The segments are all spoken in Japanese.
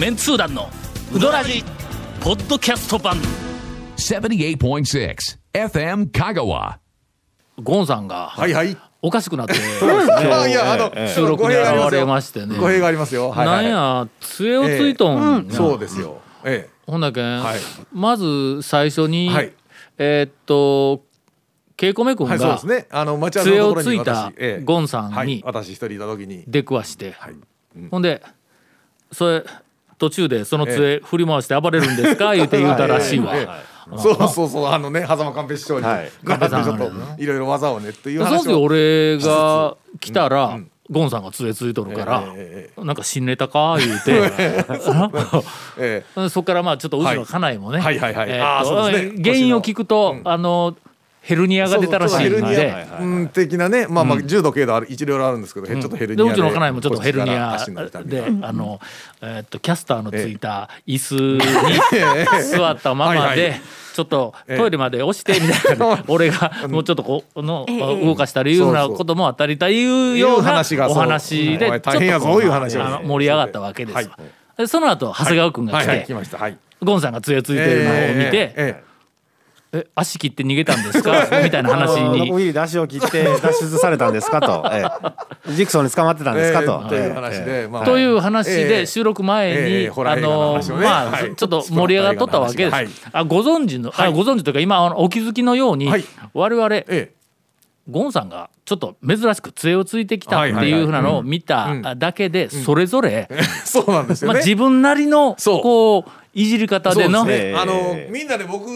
メンツー団のウドラジポッドキャスト版78.6 FM Kagawa. ゴンさんがはいはい。おかしくなってあいやあの収録に現れましてね語弊がありますよ。はいはいなんや杖をついとんやそうですよ。えほんだけん、はいまず最初に、はいえーっとケイコメ君え。はいそうでがすね。あの待ち合わせのところに杖をついたゴンさんにはい私一人いた時に。出くわして、はい。ほんでそれ途中でその杖振り回して暴れるんですか？言うて言うたらしいわ。ええ。そうそうそうあのね狭間寛平師匠にはい。習ってちょっといろいろ技をねっていうその時話を。俺が来たら、ゴンさんが杖ついとるから、えなんか新ネタか？言うて、え そっからまあちょっとうちの家内もね。原因を聞くと、あのヘルニアが出たらしいんそうそうヘルニで。ア。うん的なね。まあまあ重度軽度ある一両あるんですけどちょっとヘルニアで。うちの家内もちょっとヘルニアでがあの、えーっとキャスターのついた椅子に 座ったままでちょっとトイレまで押してみたいな。俺が もうちょっとこうの動かしたりいうようなこともあったりという。ようなお話でちょっとこ大変やぞいう話を。あの盛り上がったわけですその後長谷川君が来て来ました。はい。ゴンさんが杖ついてるのを見てええ「え足切って逃げたんですか?」みたいな話に。ギリで足を切って 脱出されたんですか？と、ええ、ジクソンに捕まってたんですか？と、ええと。いうええ。話でまあ。という話ええ。で収録前ええにあのまあはい。ちょっと盛り上がっとったわけです。はい。あご存知のあご存知というか今あのお気づきのようにはい。我々ええ。ゴンさんがちょっと珍しく杖をついてきたっていうふうなのを見ただけでそれぞれ そうなんですよね。まあ自分なりのこういじり方での。あのみんなで僕、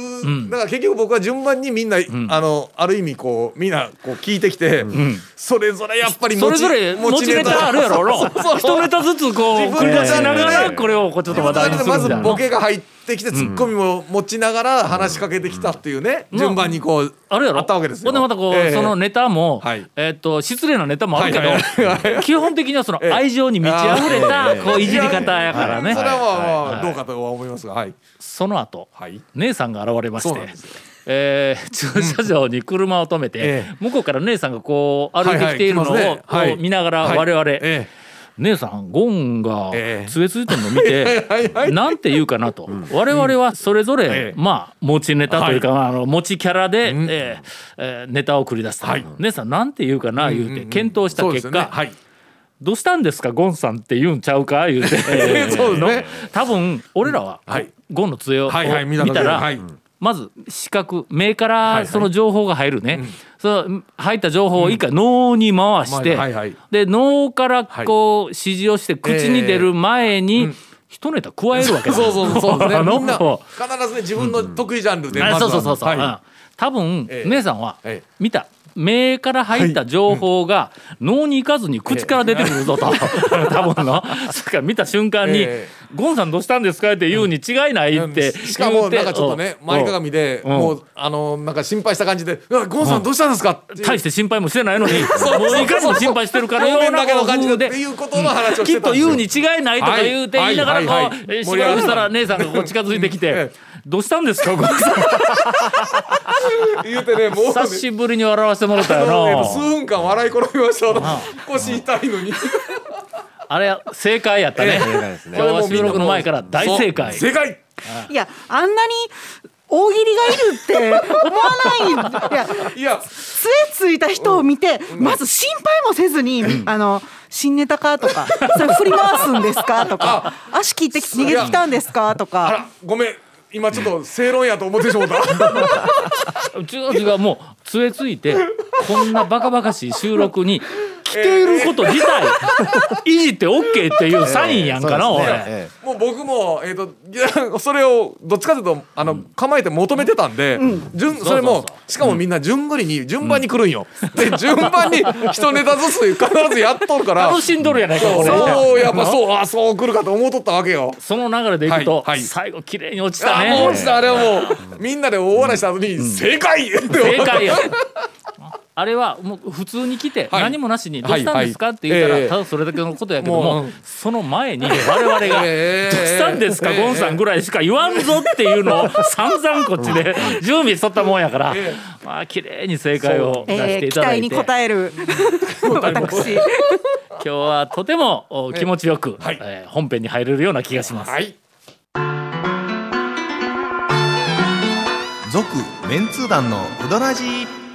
だから結局僕は順番にみんな、あのある意味こうみんなこう聞いてきて、それぞれやっぱりそれぞれ持ちネタ。あるやろ。そうそう。一ネタずつこう自繰り出しながらこれをこうちょっと話題にするまずみたいな。ボケが入ってきてツッコミも持ちながら話しかけてきたっていうね、順番にこうあるやろ。あったわけですよ。ほんでまたこう、ええ。そのネタも、はい。えーっと失礼なネタもあるけど、はいはい基本的にはその 愛情に満ち溢れたこういじり方やからね、それはどうかとは思いますが、はい。その後、はい。姉さんが現れまして。えー 駐車場に車を止めて、ええ。向こうから姉さんがこう歩いてきているのをこう見ながらはい。我々、ええ姉さんゴンがええ。杖ついてるの見て、はいはいなんて言うかなと、我々はそれぞれ、ええ。まあ持ちネタというか、あの持ちキャラで、えーえーネタを繰り出すと、はい。姉さんなんて言うかな言うて検討した結果、どうしたんですかゴンさんって言うんちゃうか言うて、そうですね。多分俺らは、はい。ゴンの杖を、見たら、はいまず視覚目かはいはい。らその情報が入るね、その入った情報を一回脳に回して、はいはいで脳からこう指示をして口に出る前に一ネタ加えるわけだ。そうそうそう。そうですね。みんな必ずね自分の得意ジャンルであまずはそうそうそうそう、は。い。うん。多分、ええ姉さんはええ見た目から入った情報が脳に行かずに口から出てくるぞと、多分の。それから見た瞬間にええ「ゴンさんどうしたんですか?」って言うに違いないってしかもなんかちょっとねうん。前かがみでうん。もうあのなんか心配した感じで「うわゴンさんどうしたんですか?」大して心配もしてないのにも そうう。いかにも心配してるからような感じできっと言うに違いないとか言うてはい言いながらこうえーしばらくしたら姉さんがこう近づいてきてえ「どうしたんですか？ゴンさん言うてねもうね。久しぶりに笑わせてもらったよえっと数な分間笑い転びました。腰痛いのに。あれ正解やったね。今日は収録の前から大正解。正解。いやあんなに大喜利がいるって思わない。いやいや。杖ついた人を見て、まず心配もせずに、あの新ネタかとかそれ振り回すんですかとか足切ってき逃げてきたんですかとあからごめん今ちょっと正論やと思ってしまった。違う違うもう杖ついてこんなバカバカしい収録に来ていること自体 いじって OK っていうサインやんかな、俺。もう僕も、えー、といやそれをどっちかというとあの構えて求めてたんで、順それもしかもみんな順繰りに順番に来るんよ。で順番に一ネタずつ必ずやっとるから 楽しんどるやないか俺そうやっぱそうあそう来るかと思うとったわけよ。その流れでいくと、はいはい。最後綺麗に落ちたあねもう落ちたあれはもうみんなで大笑いした後に「正解!」って正解やあれはもう普通に来てはい。何もなしに「どうしたんですか?」って言ったらはいはいただそれだけのことやけどもその前に我々が「どうええしたんですか？ええ。ゴンさん」ぐらいしか言わんぞっていうのを散々こっちで準備しとったもんやからえまあ綺麗に正解を出しえー、てい期ただいて、待に応える 私。今日はとてもお気持ちよく、本編に入れるような気がします。はい。続メンツー団のウドラジー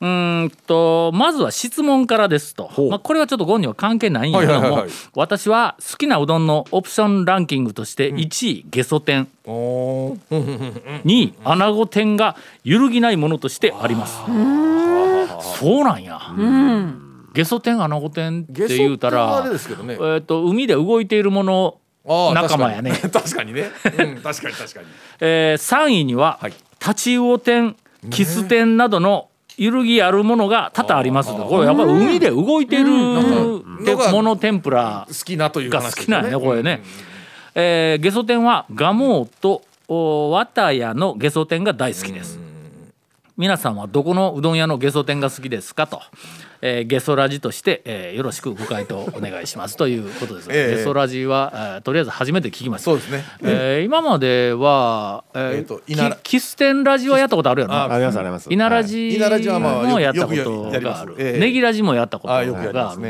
うーんとまずは質問からですと、う。まあ、これはちょっとゴンには関係ないんやけども、私は好きなうどんのオプションランキングとして1位、ゲソ天おー。2位穴子天が揺るぎないものとしてあります。そうなんや、ゲソ天穴子天って言うたらね。えー、と海で動いているもの、仲間やね。確かに。確かにね、うん、確かに確かに。えー、3位には、はい。タチウオ天キス天などの揺るぎあるものが多々ありますこれやっぱり海で動いているん。もの天ぷら好きなというが話好きなんやねこれね。えー、ゲソ天はガモーとお綿屋のゲソ天が大好きです。皆さんはどこのうどん屋のゲソ天が好きですかと、えーゲソラジとして、えーよろしくご回答お願いしますということです。ええ。ゲソラジは、えーとりあえず初めて聞きました。そうですね。えー今までは、えーえーとキキス天ラジはやったことあるやろあありますあります。稲ラジ稲ラジはまあもやよくったことよくやります。がある、ええ。ネギラジもやったことがある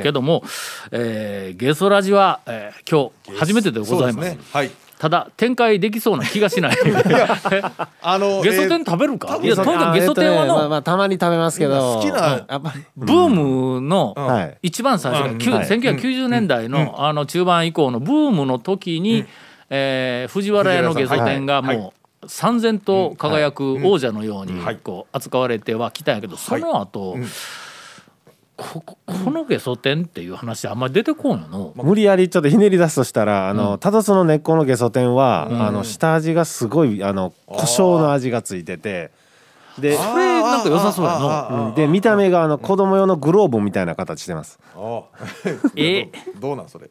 けども、えーゲソラジは、えー今日初めてでございますね。はいただ展開できそうな気がしない。あのゲソ天えー食べるか、いやとにかくゲソ天はあえっとねまあのまあたまに食べますけど。好きなやっぱり。ブームのはい。一番最初の、きゅはい。1990年代の,、あの中盤以降のブームの時に、えー藤原屋のゲソ天がはい。もう三千と輝く王者のようにはい。こう扱われてはきたんやけどその後、こここのゲソ天っていう話あんまり出てこんよの。無理やりちょっとひねり出すとしたらあのただその根っこのゲソ天はあの下味がすごいあの胡椒の味がついててでこれなんか良さそうやの。うん。で見た目があの子供用のグローブみたいな形してます。あ え？どうなんそれ？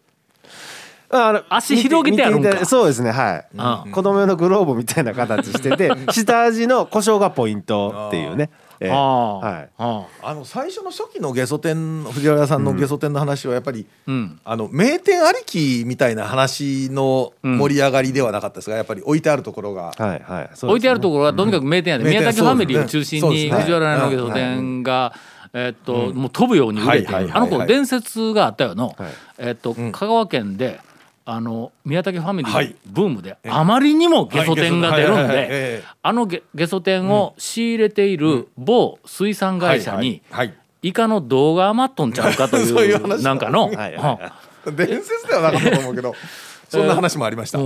ああの足広げてあるんか。そうですねはい、子供用のグローブみたいな形してて 下味の胡椒がポイントっていうね、ええ。はあ。はい。はあ。の最初の初期のゲソ天藤原さんのゲソ天の話はやっぱり、うん。あの名店ありきみたいな話の盛り上がりではなかったですがやっぱり置いてあるところが、はいはい。ね。置いてあるところはとにかく名店やで、うん。宮崎ファミリーを中心に藤原屋のゲソ天が、えっともう飛ぶように売れてあの頃伝説があったよの、はい。えっと香川県であの宮崎ファミリーはい。ブームであまりにもゲソ天が出るんでえあのゲゲソ天を仕入れている某水産会社にイカの動画余っとんちゃうかとい そうなんかの。伝説ではなかったと思うけど そんな話もありました、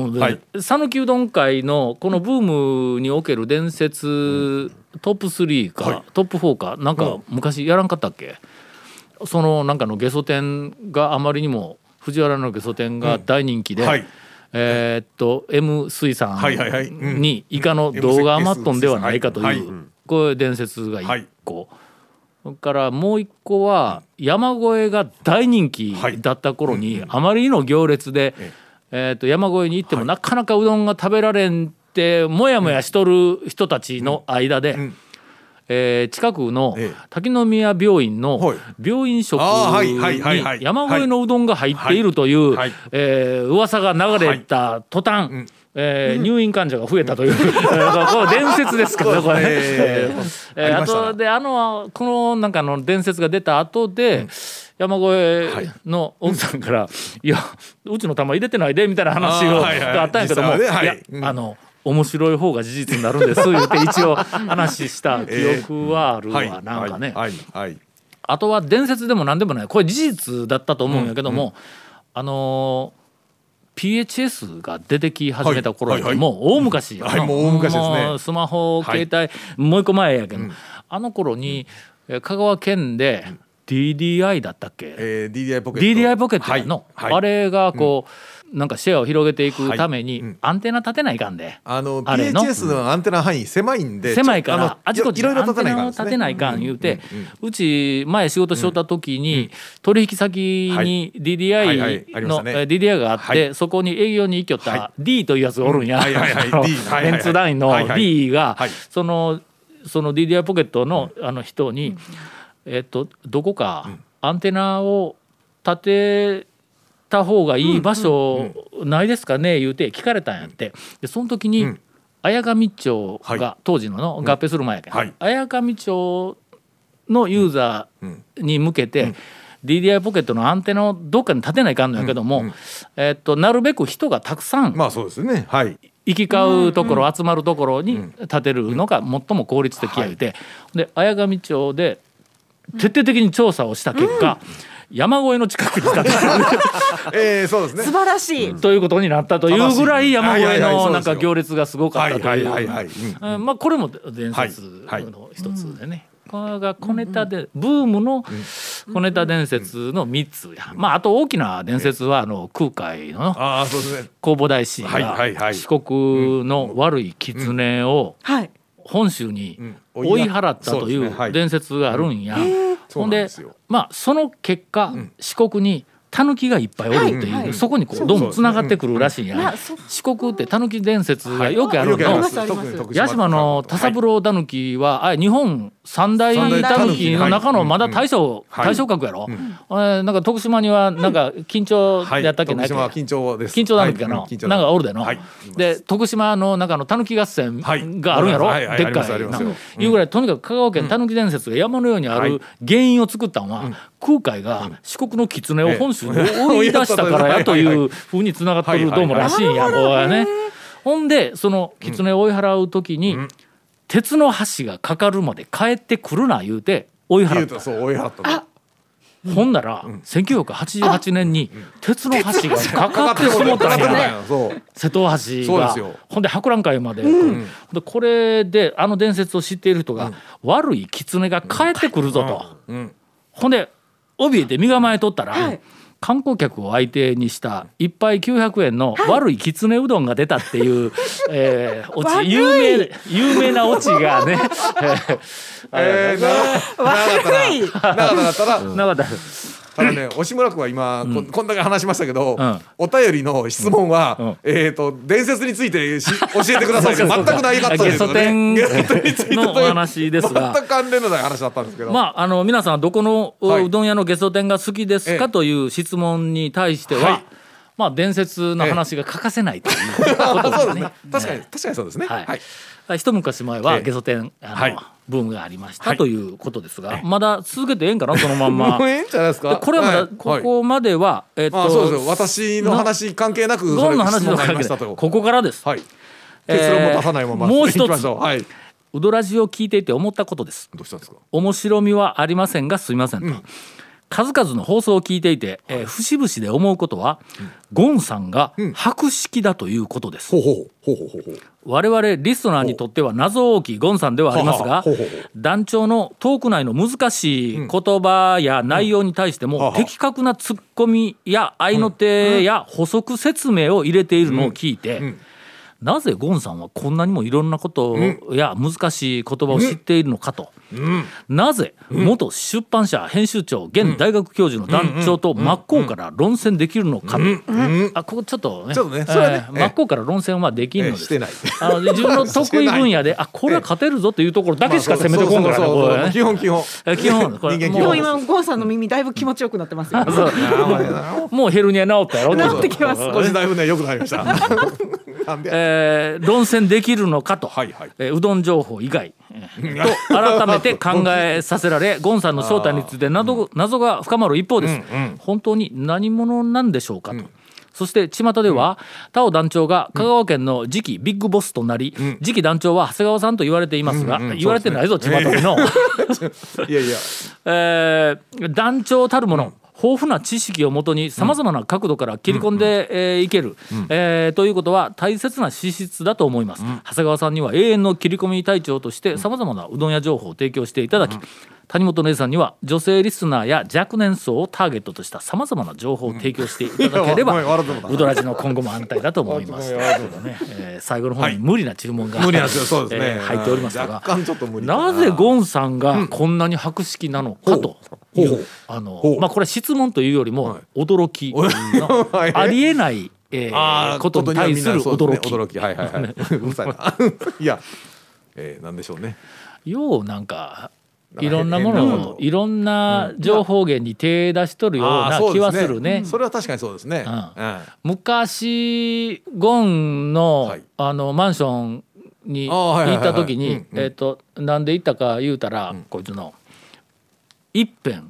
讃岐うどん会のこのブームにおける伝説トップ3か、はい。トップ4かなんか昔やらんかったっけ？そのなんかのゲソ天があまりにも藤原のゲソ天が大人気で、はい。えーっと M 水産にイカの動画余っとんではないかとはい。いうこういう伝説が1個。それからもう一個は山越えが大人気だった頃にあまりの行列で、えー、と山越えに行ってもなかなかうどんが食べられんってもやもやしとる人たちの間で、んえー近くのええ。滝宮病院のはい。病院食に山越えのうどんが入っているというはい。えー噂が流れた途端、えー入院患者が増えたという これ伝説ですからねこれね。ええー、ありました。ね後であのこのなんかの伝説が出た後で、山越えの奥さんから「い。やうちの玉入れてないで」みたいな話があったんやけども、はい。いや、うん。あの面白い方が事実になるんです 言って一応話した記憶はあるわ、はい。なんかね、あとは伝説でも何でもない。これ事実だったと思うんやけども、あのー PHS が出てき始めた頃はい。はい。はい。もう大昔う大昔ですね。スマホはい。携帯、もう一個前やけど、あの頃にえー香川県で DDI だったっけ、えー、DDI ポケット。DDI ポケットやの、あれがこなんかシェアを広げていくために、アンテナ立てないかんで。あのあれの。PHS のアンテナ範囲狭いんで狭いからあちこちアンテナを立てないかん言うてうち前仕事しとった時に取引先にはい。はいはい DDI DDI があっはい。てそこに営業に行きよっはた D というやつがおるんや。メンツ団員の D がはい。そのその DDI ポケットのあの人にえっとどこかアンテナを立てた方がいい場所ないですかね？言うて聞かれたんやって。でその時にうん。綾上町はい。が当時のの合併する前やけん。はい。綾上町のユーザーに向けて DDI ポケットのアンテナをどっかに立てないかんのやけどもえっとなるべく人がたくさんまあそうですね。はい。行き交うところ、集まるところに建てるのが最も効率的や言うて、で綾上町で徹底的に調査をした結果、山越えの近くに建てるえー、そうですね。素晴らしい。ということになったというぐらい山越えのなんか行列がすごかったとはいいう。はいはいはいうん。うん。まあこれも伝説の一つでね。これが小ネタでブームの小ネタ伝説の3つや、まああと大きな伝説はあの空海のああそうですね。弘法大師が四国の悪い狐をはい。本州にん。追い払ったという伝説があるんや。ほんでまあその結果四国にタヌキがいっぱいおるっていう、はいはい。そこにこうどうもつながってくるらしいん。や、まあそう四国ってタヌキ伝説がよくあるの、よくありまあります。す特に徳八島の田三郎タヌキは、あれ日本三大タヌキの中のまだ大将、はい。大将格やろ、あれなんか徳島にはなんか緊張はいやったっけないっけ、徳島は緊張です。緊張タヌキかな、はい。なんかおるでの、はい。で徳島の中のタヌキ合戦はいがあるんやろ、はい。はいでっかいなありますありますよ。いうぐらいとにかく香川県タヌキ伝説が山のようにある原因を作ったのは、空海が四国の狐を本州に追い出したからやという ふうにつながってるどうもらしいんやこれはね。ほんでその狐を追い払う時に、鉄の橋がかかるまで帰ってくるな言うて追い払った。言うと。そう追い払ったのほんなら、1988年に鉄の橋がかかってしもったんや。瀬戸橋が。そうですよ。ほんで博覧会まで,、でこれであの伝説を知っている人が、悪い狐が帰ってくるぞと、ん。ほんで怯えて身構えとったら、はい。観光客を相手にした一杯900円の悪いきつねうどんが出たっていう、えー、オチ。有名有名なオチがね、ええー、な長かったら長かったたただね 押村君は今、ここんだけ話しましたけど、ん。お便りの質問は、ん。えっ、と伝説についてし教えてください全くないかったですよね。ゲソ天にのお話ですが。全く関連のない話だったんですけど、まあ、あの皆さんはどこのうどん屋のゲソ天が好きですかええ。という質問に対しては、はいまあ伝説の話が欠かせないということ ですね。確かに確かにそうですね。はい。はい、一昔前はええ。ゲソ天あの、はい。ブームがありました、はい。ということですが、まだ続けてええんかなそのまんま。もう。ええんじゃないですか？でこれはまだはい。ここまでは、えっと、まあそうですよ。私の話関係なくゴンの話の関係ここからです。はい。えー結論も出さないままもう一つはい。うどラジを聞いていて思ったことです。どうしたんですか？面白みはありませんがすみませんと、数々の放送を聞いていて、えー節々で思うことは、ゴンさんが博識だということです、ほうほう。ほうほうほうほう。我々リスナーにとっては謎大きいゴンさんではありますが団長のトーク内の難しい言葉や内容に対しても的確なツッコミや合いの手や補足説明を入れているのを聞いて、なぜゴンさんはこんなにもいろんなことや難しい言葉を知っているのかと、なぜ元出版社編集長現大学教授の団長と真っ向から論戦できるのか。と、あここちょっとねちょっとね。それはね。えー真っ向から論戦はできんのです、ええしてない。あの自分の得意分野で あこれは勝てるぞというところだけしか攻めてこんからね基本基本。え基本 これ。人間基本。もうでも今ゴンさんの耳だいぶ気持ちよくなってますよ。もうヘルニア治ったやろ治ってきます。少しだいぶね良くなりましたえー論戦できるのかと、はいはい。えーうどん情報以外、えーと改めて考えさせられゴンさんの正体について謎謎が深まる一方です、本当に何者なんでしょうかと。そして巷では田尾団長が香川県の次期ビッグボスとなり、次期団長は長谷川さんと言われていますが、言われてないぞ巷での、いやいや。えー団長たるもの、豊富な知識をもとにさまざまな角度から切り込んでえーいける、えーということは大切な資質だと思います、長谷川さんには永遠の切り込み隊長としてさまざまなうどん屋情報を提供していただき、谷本姉さんには女性リスナーや若年層をターゲットとしたさまざまな情報を提供していただければ、うたウドラジの今後も安泰だと思います。ねえー最後の方に無理な注文が、無理なそうですね、えー入っておりますがなぜゴンさん。がこん。なに博識なのかという、ほうあのまあこれ質問というよりもはい。驚き ありえない、えあーーことに対する驚き。驚き。はいはいはい。うるさいな。いや、えー、なんでしょうね。ようなんかいろんなものをいろんな情報源に手出しとるような気はでするね。それは確かにそうですね、昔ゴンの,、はい。あのマンションにあーはいはいはい行った時にえっとなんで行ったか言うたら、こいつの一辺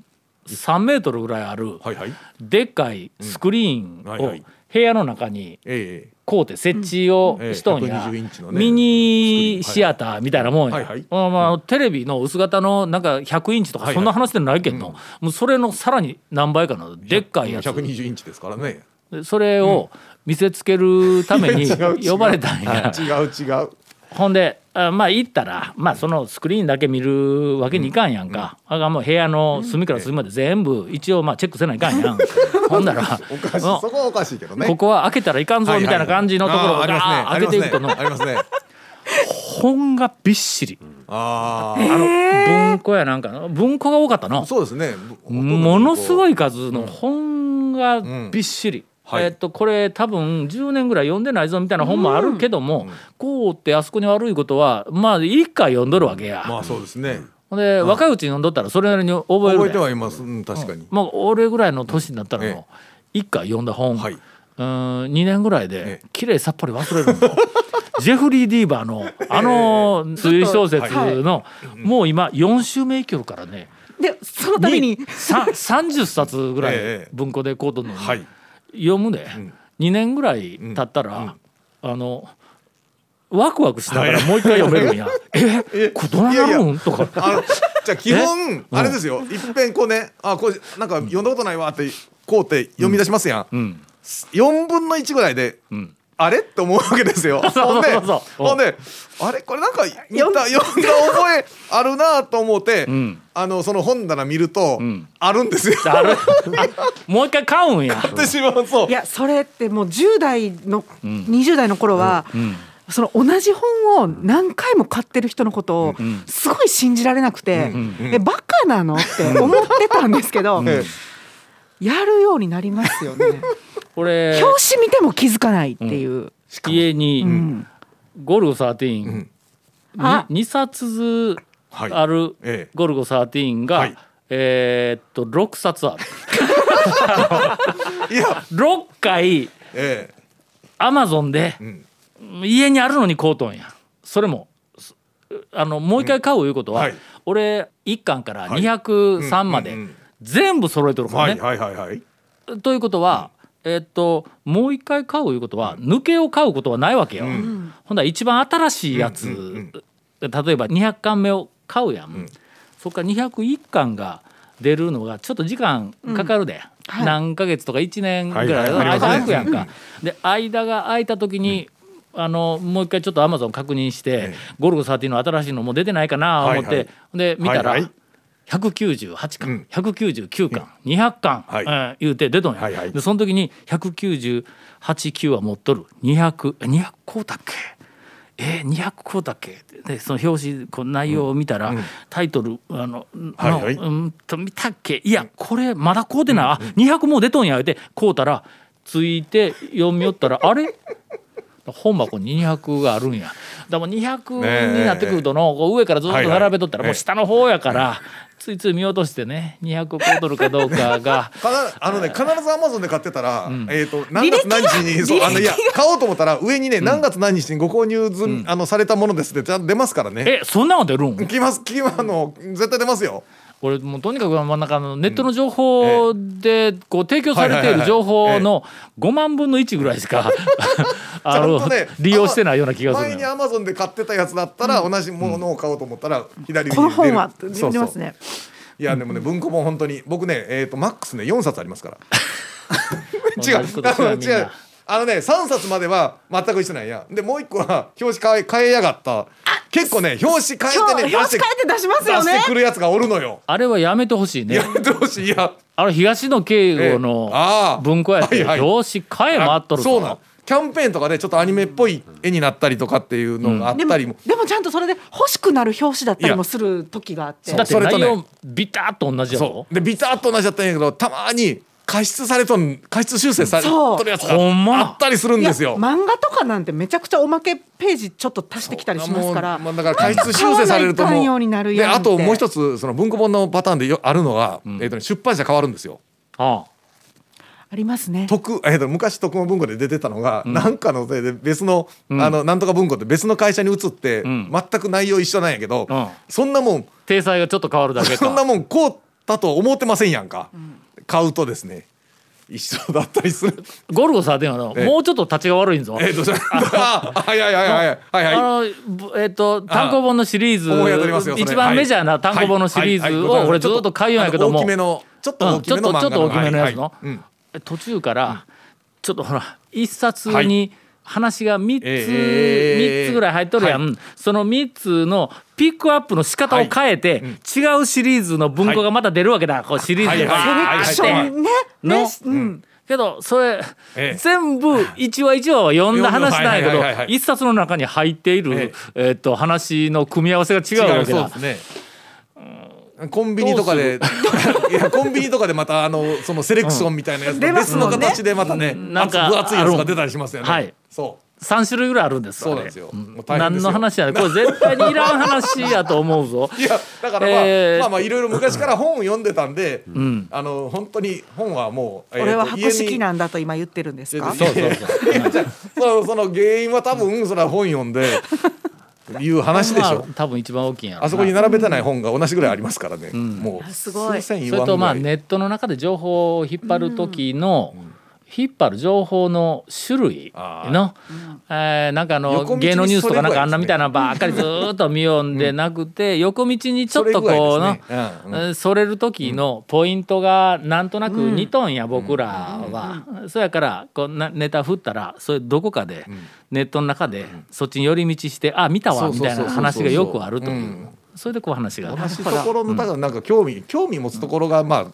3メートルぐらいあるでっかいスクリーンを部屋の中にえこうて設置をしとんや、120インチのね。ミニシアターみたいなもんや、まあ、テレビの薄型のなんか100インチとかそんな話でないけど、もうそれのさらに何倍かの。でっかいやつ。120インチですからね。でそれを見せつけるために 呼ばれたんや。違う違う。ほんであまあ行ったら、まあ、そのスクリーンだけ見るわけにいかんやんか、あがもう部屋の隅から隅まで全部一応まあチェックせないかんやん。ほんなら。おかしい。うん。そこはおかしいけどね。ここは開けたらいかんぞみたいな感じのところをはいはい開けていくとの。ねね。本がびっしり。ああの文庫やなんかの？文庫が多かったの。あそうですね。ものすごいい数の本がびっしり。はい。えっとこれ多分10年ぐらい読んでないぞみたいな本もあるけども、こうってあそこに悪いことはまあ一回読んどるわけや。まあそうですね。で若いうちに読んどったらそれなりに覚える。で覚えてはいます。うん確かに。もう俺ぐらいの年になったらえもう一回読んだ本、はい。うん2年ぐらいでええ。きれいさっぱり忘れるの。ジェフリー・ディーバーのあの推理小説のもう今4週目いきよるからね。でその度にさ30冊ぐらいええ。文庫でこうとんのに。はい読むで。ん。2年ぐらい経ったらあのワクワクしながらもう一回読めるんや。えこれどうなるん？とか。じゃあ基本あれですよ。いっぺんこうねあこれなんか読んだことないわってこうって読み出しますやん。うん。4分の1ぐらいでんあれ？って思うわけですよ。ほんでほんであれ？これなんか見た読んだ覚えあるなと思って、ん。あのその本棚見ると、ん。あるんですよ。ある。あ もう一回買うんや。ってしまうそう。いやそれってもう10代の、20代の頃は、その同じ本を何回も買ってる人のことをすごい信じられなくて、えバカなの？って思ってたんですけど、えやるようになりますよね。俺表紙見ても気づかないっていう。家にん。ゴルゴ13、ん。あ。に2冊あるええ。ゴルゴ13が、はい。えーっと6冊ある。え いや。6回えアマゾンでえうん。家にあるのに買うとんや。それもすあのもう一回買ういうことは、はい。俺1巻からはい。203までうんうんうん全部揃えてるからね。はいはいはいはい。ということは、えっともう一回買ういうことは抜けを買うことはないわけよ。ん。ほんだら一番新しいやつ、うんうん例えば200巻目を買うやん、ん。そっから201巻が出るのがちょっと時間かかるで、はい。何ヶ月とか1年ぐらいはいの間空くやんか。で間が空いた時に、あのもう一回ちょっとアマゾン確認して、ええゴルゴ13の新しいのもう出てないかな思って、はいはい。で見たら、はいはい198巻、うん。199巻、200巻、はい。えー言うて出とんや、はいはい。でその時に1989は持っとる。200え200こうたっけ？えー、200こうたっけ？でその表紙この内容を見たら、タイトルあの、はいはい。のうんと見たっけ？いやこれまだこうてない、あ200もう出とんや。言うてこうたらついて読みよったらあれ？本箱に200があるんや。だから200になってくるとのこう上からずっと並べとったらもう下の方やからついつい見落としてね200こうとるかどうかが。あのね 必ずアマゾンで買ってたら、えっ、と何月何日にそうあのいや買おうと思ったら上にね、何月何日にご購入済み、あのされたものですってちゃんと出ますからね。えそんなの出るん？来ます来ますあの絶対出ますよ。俺もうとにかく真ん中のネットの情報でこう提供されている情報の5万分の1ぐらいしか あね利用してないような気がする前にアマゾンで買ってたやつだったら、同じものを買おうと思ったら左上にこの本は出ますね。いやでもね文庫本本当に僕ねえっ、とマックスね4冊ありますから。違う。違う。あのね3冊までは全く一緒なんや。でもう一個は表紙変え変えやがった結構ね表紙変えてね表紙変えて出しますよね。出してくるやつがおるのよ。あれはやめてほしいね。やめてほしい。いや。あの東野圭吾の文庫やってはいはい。表紙変え回っとるそうなキャンペーンとかでちょっとアニメっぽい絵になったりとかっていうのがあったりも、でもちゃんとそれで欲しくなる表紙だったりもする時があって。だってそれとね内容ビタッと同じやろ。そう。でビタッと同じだったんやけどたまに加筆されとん加筆修正されとるやつがあったりするんですよ。いや漫画とかなんてめちゃくちゃおまけページちょっと足してきたりしますから。もうまあ、だから加筆修正されるともうになるやんで。あともう一つつその文庫本のパターンでよあるのが、えーとね、出版社変わるんですよ。あ。ありますね。徳えー、と昔徳間文庫で出てたのが、なんかのせいで別の,、あのなんとか文庫って別の会社に移って、ん。全く内容一緒なんやけど、うん。そんなもん体裁がちょっと変わるだけそんなかもんこうだと思ってませんやんか、買うとですね一緒だったりする。ゴルゴ13はのええ。もうちょっと立ちが悪いんぞえっ、と、あ、はいはいはいはいはい。はい。あのぶえっ、と単行本のシリーズ一番メジャーな単行本のシリーズを俺ずっと買いようんやけどもちょっとうん大きめの漫画のちょっとちょっと大きめのやつの。はいはい。うん。途中からちょっとほら一冊に話が3つ、ええ3つぐらい入っとるやん、その3つのピックアップの仕方を変えて、違うシリーズの文庫がまた出るわけだ、こうシリーズでバはいはいーッセレクションね。のねうん。けどそれ、ええ。全部一話一話は読んだ話なんやけどはいはいはいはい。一冊の中に入っている、ええ。っと話の組み合わせが違うわけだ。そうですね。コンビニとかで いやコンビニとかでまたあのそのセレクションみたいなやつ出ます別の形でまたねなんか分厚いやつが出たりしますよね。はいそう。3種類ぐらいあるんですそうなんですよ。何の話やねん。これ絶対にいらん話やと思うぞ。いやだからまあ、えーまあまあいろいろ昔から本を読んでたんで、ん。あの本当に本はもう、えーと俺は博識なんだと今言ってるんですか？そうそうそう。いやじゃあそのその原因は多分それは本読んでいう話でしょ。まあ。多分一番大きいんやあそこに並べてない本が同じぐらいありますからね。もうすごい。それとまあネットの中で情報を引っ張る時の、引っ張る情報の種類の、えーなんかあの芸能ニュースとかなんかあんなみたいなばっかりずーっと見よんでなくて、横道にちょっとこうのそれる時のポイントがなんとなく似とんや、僕らは、そやからこうなネタ振ったらそれどこかで、ネットの中でそっちに寄り道してあ見たわみたいな話がよくあるという、うん。それでこう話が。同じところのだからなんか興味興味持つところがまあ、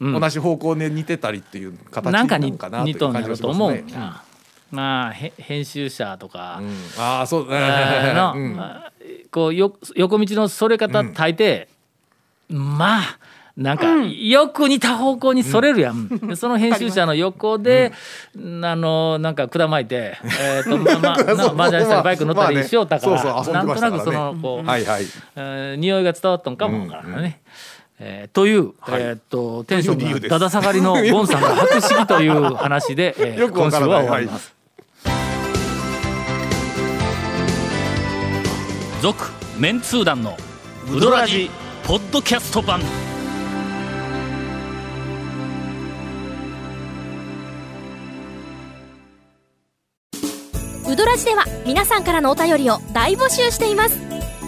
同じ方向で似てたりっていう形なんかになのかなと感じがしろと思うますね。な。まあへ編集者とか、うん。ああそう。え ーのうん。あこうよ横道のそれ方大抵、まあなんかよく似た方向にそれるやん、でその編集者の横で、あのなんか管巻いて、えーとまあまあ なそう。麻雀したりバイク乗ったりしよったから、そうそう遊なんんとなくそのこう、はいはい。えー匂いが伝わったんかもわからないね。えーという、えーっとテンションがだだ下がりのゴンさんが博識という 話で、えーよくわ今週はい終わります。続、メンツー団のウドラジポッドキャスト版。ウドラジでは皆さんからのお便りを大募集しています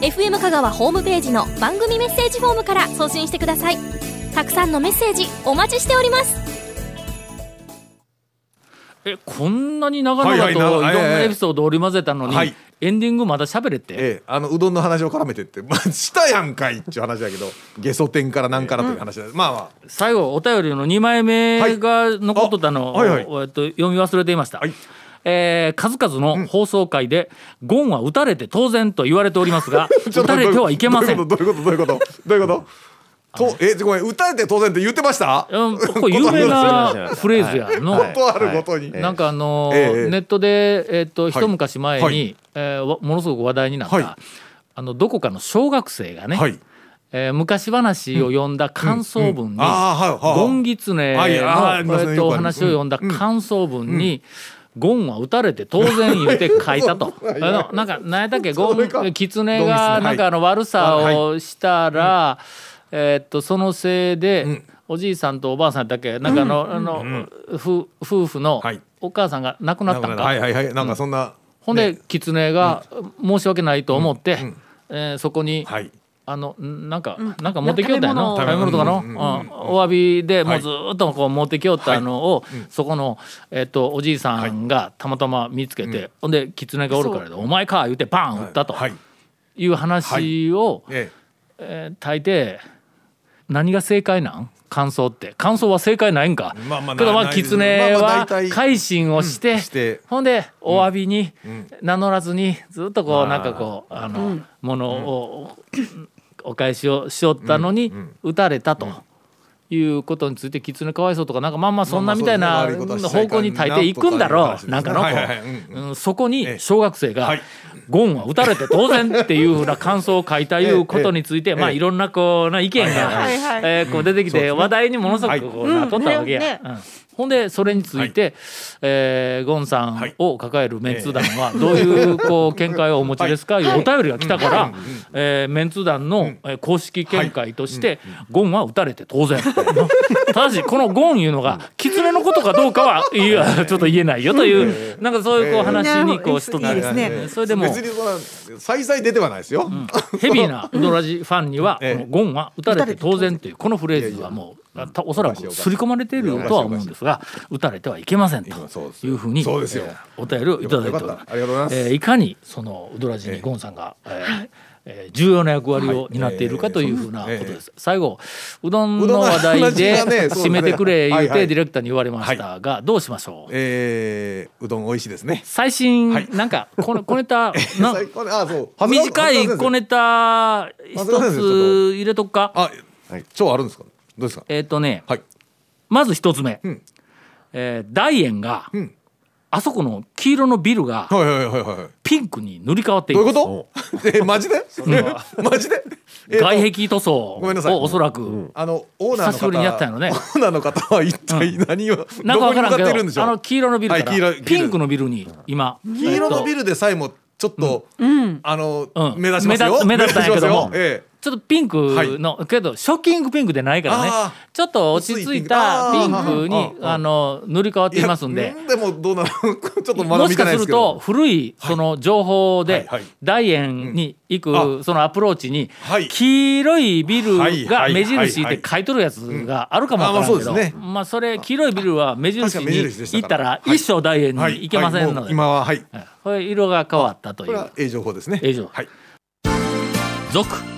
FM 香川ホームページの番組メッセージフォームから送信してください。たくさんのメッセージお待ちしております。えこんなに長々とはいいろんはいななエピソードを織り交ぜたのに、はい。エンディングまだ喋れって、ええ、あのうどんの話を絡めてって、まあ、したやんかいっていう話だけどゲソ天からなんからという話だ、まあまあ。最後お便りの2枚目が残っとったのを、はいあはい。えっと、読み忘れていました、はいえー数々の放送回で、ゴンは打たれて当然と言われておりますが 打たれてはいけません。どういうことどういうことどういうことと？とえごめん打たれて当然って言ってました？うん これ有名なフレーズやの、はい。ことあるごとに、なんかあのネットで、えっと一昔前に、はい。えものすごく話題になった、はい。あのどこかの小学生がね、はい。えー昔話を読んだ感想文に、ゴンギツネの、えっとお話を読んだ感想文に、ゴンは打たれて当然言って書いたと。あのなんか何やったっけ？ゴンキツネがなんかあの悪さをしたら、えっとそのせいで、おじいさんとおばあさんやったっけなんかあの,、あの夫夫婦のはい。お母さんが亡くなったんか。はいはいはい。なんかそんな、ほんで、狐が申し訳ないと思って、えーそこに、はいあのんなんか、なんか持ってきよったんやの食べ物とかの、うんうんお詫びでもうずーっとこう持ってきよったのを、そこの、えっとおじいさんがたまたま見つけて、ほんで狐がおるからで「お前か」言うてパン打ったと。はい。い。う話を、ええー大抵何が正解なん？感想って。感想は正解ないんか、まあまあけどまあ狐は改心をして,、ほんでお詫びに名乗らずにずっとこうまあ。なんかこうあの、ものを、お返しをしよったのに撃たれたと。いうことについて狐かわいそうとかなんかまあまあそんなみたいな方向に大抵行くんだろう。なんかのそこに小学生がはい「ゴンは撃たれて当然」っていうふうな感想を書いたいうことについてまあええいろんなこうな意見がえーこう出てきて話題にものすごくこうなっとったわけうん。ねや。うんほんでそれについて、えーゴンさんを抱えるメンツ団はどういうこう見解をお持ちですか、いうお便りが来たから、えーメンツ団のえー公式見解として、ゴンは撃たれて当然。ただしこのゴンいうのが狐のことかどうかはいやちょっと言えないよという、なんかそういうこう話にこうしとったね。えーそれでも別にそんな再々出てはないですよ、ヘビーなウドラジファンには、ゴンは打たれて当然というこのフレーズはもうたおそらく刷り込まれているとは思うんですが打たれてはいけませんというふうにそうですよ。えーお便りをいただいております。いえーいかにそのウドラジにゴンさんが、えーえー重要な役割を担っているかというふうなことです。最後うどんの話題で締めてくれ言うてディレクターに言われましたがどうしましょう？えーうどん美味しいですね。最新はい。なんかこの 小ネタ短い小ネタ一つ入れとくか？あ、はい、超あるんですか？どうですか？えっ、とね、はい。まず一つ目、うん。えー大円が、ん。あそこの黄色のビルがはいはいはいはいはい。ピンクに塗り替わっていどういうますこと えマジで？マジで？えーと外壁塗装ごめんなさい。をおそらく、あのオーナーの方久しぶりにやったんやろね。オーナーの方は一体何を、どこになんか分からん向かっていけどるんでしょう？あの黄色のビルから、はい黄色いピンクのビルに今。黄色のビルルでさえもちょっと、あの、うん。目立ちますよ。目立ったんやけども。えちょっとピンクの、けどショッキングピンクでないからね。あちょっと落ち着いたピンク。にあの塗り替わっていますんで。でもどうなのちょっとまだ見もしてかすると古いその情報ではいはい。大円に行うん。くそのアプローチにはい。黄色いビルはいがはい目印で書い。とるやつがあるかもわからんけど。まあそれ黄色いビルは目印に行ったらはい。一生大円にはい。行けませんので。今ははい。これ色が変わったという。これはええ情報ですね。ええ情報。はい。続